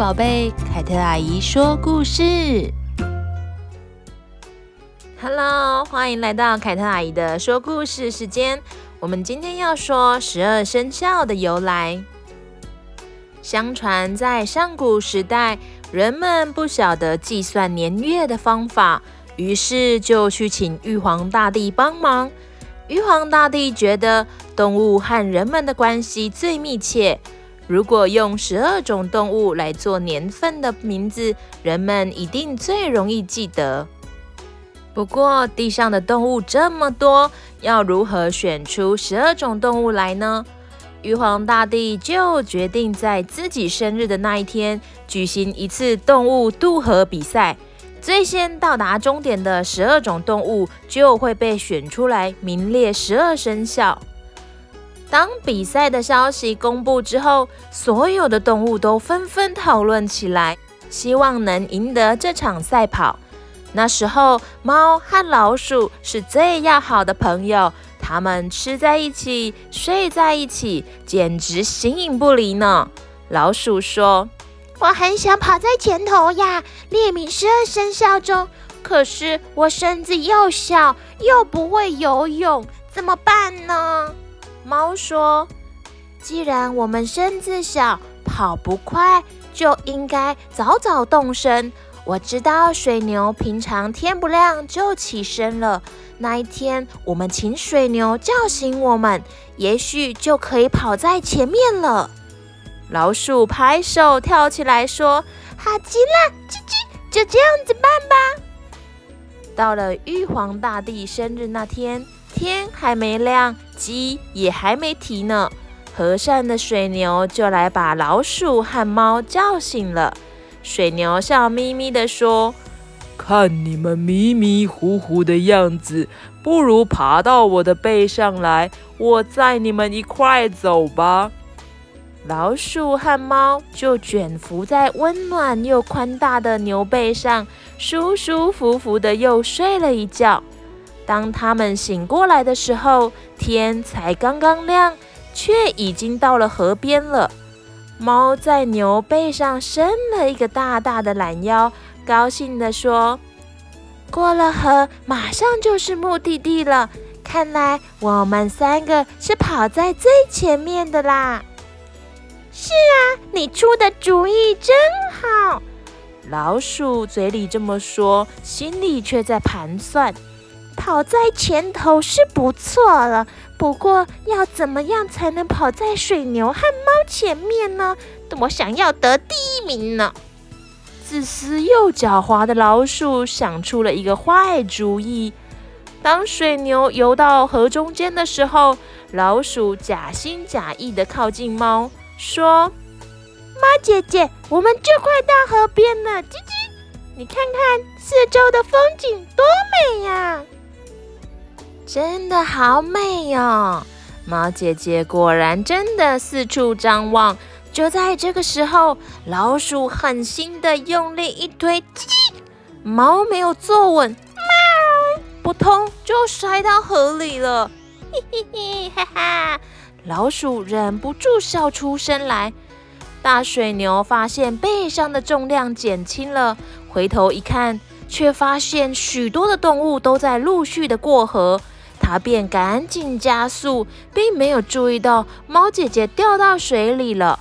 宝贝，凯特阿姨说故事。Hello，欢迎来到凯特阿姨的说故事时间。我们今天要说十二生肖的由来。相传在上古时代，人们不晓得计算年月的方法，于是就去请玉皇大帝帮忙。玉皇大帝觉得动物和人们的关系最密切。如果用十二种动物来做年份的名字，人们一定最容易记得。不过，地上的动物这么多，要如何选出十二种动物来呢？玉皇大帝就决定在自己生日的那一天举行一次动物渡河比赛，最先到达终点的十二种动物就会被选出来，名列十二生肖。当比赛的消息公布之后，所有的动物都纷纷讨论起来，希望能赢得这场赛跑。那时候，猫和老鼠是最要好的朋友，它们吃在一起，睡在一起，简直形影不离呢。老鼠说：“我很想跑在前头呀，列明十二生肖中，可是我身子又小，又不会游泳，怎么办呢？”猫说：“既然我们身子小，跑不快，就应该早早动身。我知道水牛平常天不亮就起身了，那一天我们请水牛叫醒我们，也许就可以跑在前面了。”老鼠拍手跳起来说：“好极了，叽叽，就这样子办吧。”到了玉皇大帝生日那天。天还没亮，鸡也还没啼呢，和善的水牛就来把老鼠和猫叫醒了。水牛笑眯眯地说：“看你们迷迷糊糊的样子，不如爬到我的背上来，我载你们一块走吧。”老鼠和猫就卷伏在温暖又宽大的牛背上，舒舒服服的又睡了一觉。当他们醒过来的时候，天才刚刚亮，却已经到了河边了。猫在牛背上伸了一个大大的懒腰，高兴地说：“过了河，马上就是目的地了。看来我们三个是跑在最前面的啦。”“是啊，你出的主意真好。”老鼠嘴里这么说，心里却在盘算。跑在前头是不错了，不过要怎么样才能跑在水牛和猫前面呢？我想要得第一名呢。自私又狡猾的老鼠想出了一个坏主意。当水牛游到河中间的时候，老鼠假心假意地靠近猫，说：“猫姐姐，我们就快到河边了，叽叽，你看看四周的风景多美呀！”真的好美哦！猫姐姐果然真的四处张望。就在这个时候，老鼠狠心的用力一推，叽叽，猫没有坐稳，猫，扑通就摔到河里了。嘿嘿嘿，哈哈！老鼠忍不住笑出声来。大水牛发现背上的重量减轻了，回头一看，却发现许多的动物都在陆续的过河。他便赶紧加速，并没有注意到猫姐姐掉到水里了。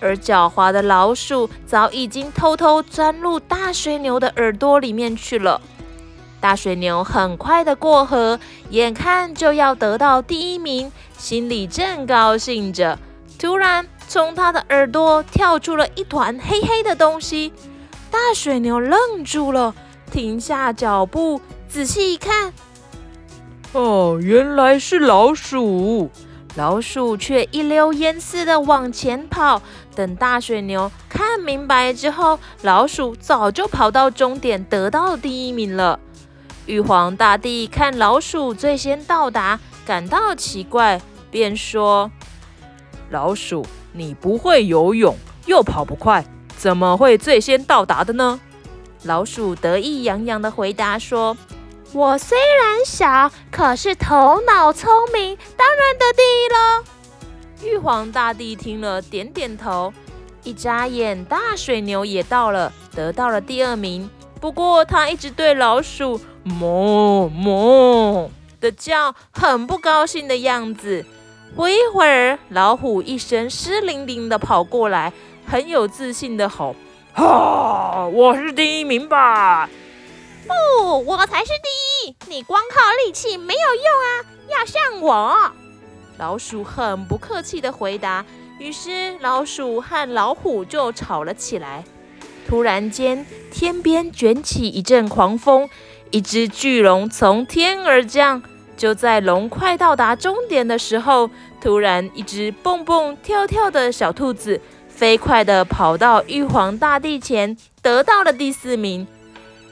而狡猾的老鼠早已经偷偷钻入大水牛的耳朵里面去了。大水牛很快的过河，眼看就要得到第一名，心里正高兴着，突然从他的耳朵跳出了一团黑黑的东西。大水牛愣住了，停下脚步，仔细一看。哦，原来是老鼠！老鼠却一溜烟似的往前跑。等大水牛看明白之后，老鼠早就跑到终点，得到第一名了。玉皇大帝看老鼠最先到达，感到奇怪，便说：“老鼠，你不会游泳，又跑不快，怎么会最先到达的呢？”老鼠得意洋洋地回答说。我虽然小，可是头脑聪明，当然得第一喽。玉皇大帝听了，点点头。一眨眼，大水牛也到了，得到了第二名。不过他一直对老鼠“哞哞”的叫，很不高兴的样子。不一会儿，老虎一身湿淋淋的跑过来，很有自信的吼：“哈，我是第一名吧？”“不，我才是第一！你光靠力气没有用啊，要像我。”老鼠很不客气的回答。于是老鼠和老虎就吵了起来。突然间，天边卷起一阵狂风，一只巨龙从天而降。就在龙快到达终点的时候，突然一只蹦蹦跳跳的小兔子飞快地跑到玉皇大帝前，得到了第四名。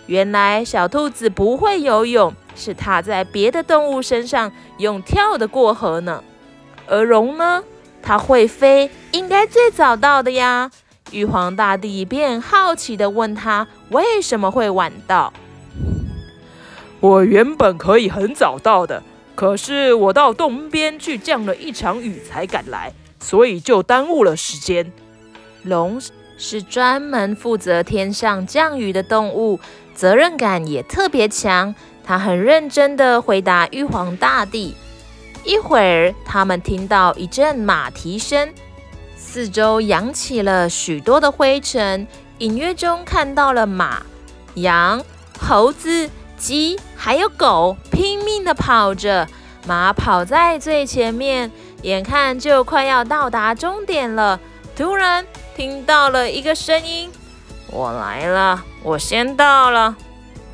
原来小兔子不会游泳，是它在别的动物身上用跳的过河呢。而龙呢？它会飞，应该最早到的呀。玉皇大帝便好奇地问他为什么会晚到。我原本可以很早到的，可是我到东边去降了一场雨才赶来，所以就耽误了时间。龙是专门负责天上降雨的动物，责任感也特别强。他很认真地回答玉皇大帝。一会儿，他们听到一阵马蹄声，四周扬起了许多的灰尘，隐约中看到了马、羊、猴子、鸡还有狗拼命地跑着。马跑在最前面，眼看就快要到达终点了，突然听到了一个声音：“我来了，我先到了。”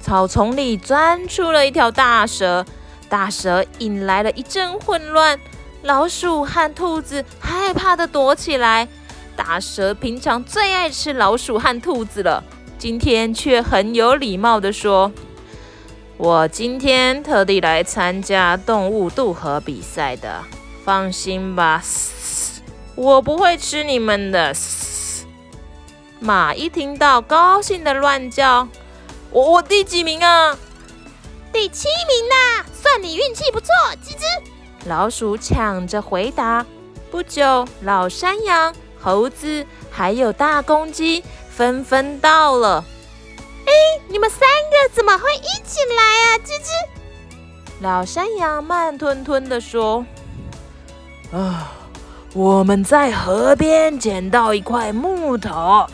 草丛里钻出了一条大蛇。大蛇引来了一阵混乱，老鼠和兔子害怕的躲起来。大蛇平常最爱吃老鼠和兔子了，今天却很有礼貌的说：“我今天特地来参加动物渡河比赛的，放心吧，我不会吃你们的。”马一听到，高兴的乱叫：“我我第几名啊？”第七名呐，算你运气不错，吱吱。老鼠抢着回答。不久，老山羊、猴子还有大公鸡纷纷到了。哎，你们三个怎么会一起来啊？吱吱。老山羊慢吞吞地说：“啊，我们在河边捡到一块木头，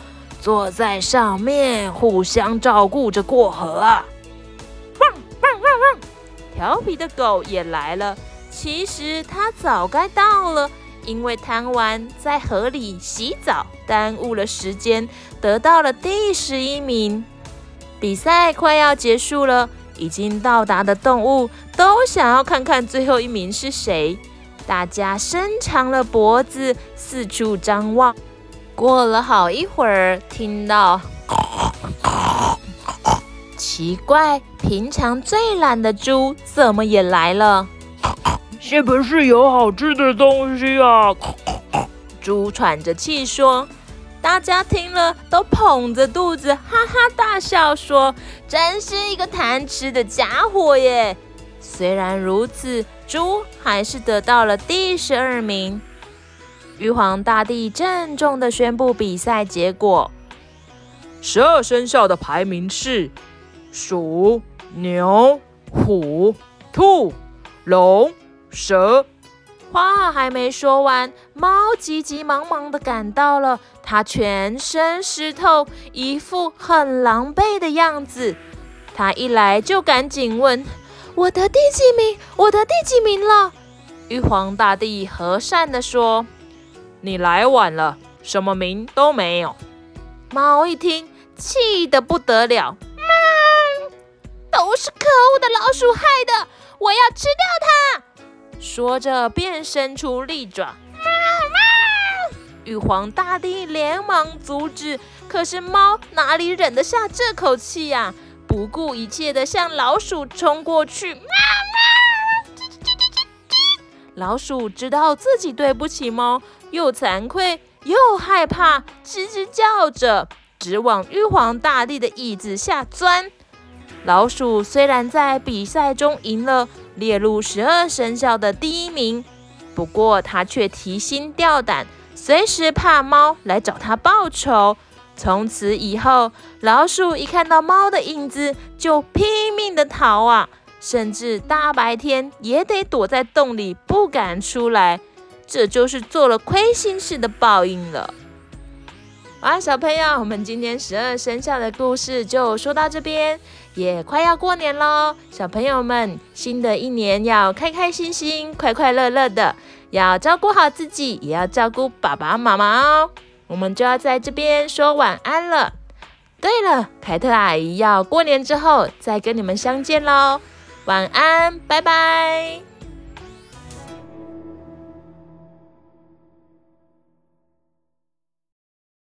坐在上面互相照顾着过河啊。”调皮的狗也来了，其实它早该到了，因为贪玩在河里洗澡，耽误了时间，得到了第十一名。比赛快要结束了，已经到达的动物都想要看看最后一名是谁，大家伸长了脖子四处张望。过了好一会儿，听到。奇怪，平常最懒的猪怎么也来了？是不是有好吃的东西啊？猪喘着气说。大家听了都捧着肚子哈哈大笑，说：“真是一个贪吃的家伙耶！”虽然如此，猪还是得到了第十二名。玉皇大帝郑重地宣布比赛结果：十二生肖的排名是。鼠、牛、虎、兔、龙、蛇。话还没说完，猫急急忙忙地赶到了，它全身湿透，一副很狼狈的样子。它一来就赶紧问：“我得第几名？我得第几名了？”玉皇大帝和善地说：“你来晚了，什么名都没有。”猫一听，气得不得了。都是可恶的老鼠害的，我要吃掉它！说着便伸出利爪。玉皇大帝连忙阻止，可是猫哪里忍得下这口气呀？不顾一切的向老鼠冲过去。老鼠知道自己对不起猫，又惭愧又害怕，吱吱叫着，直往玉皇大帝的椅子下钻。老鼠虽然在比赛中赢了，列入十二生肖的第一名，不过它却提心吊胆，随时怕猫来找它报仇。从此以后，老鼠一看到猫的影子就拼命的逃啊，甚至大白天也得躲在洞里不敢出来。这就是做了亏心事的报应了。好，小朋友，我们今天十二生肖的故事就说到这边，也快要过年喽。小朋友们，新的一年要开开心心、快快乐乐的，要照顾好自己，也要照顾爸爸妈妈哦。我们就要在这边说晚安了。对了，凯特阿姨要过年之后再跟你们相见喽。晚安，拜拜。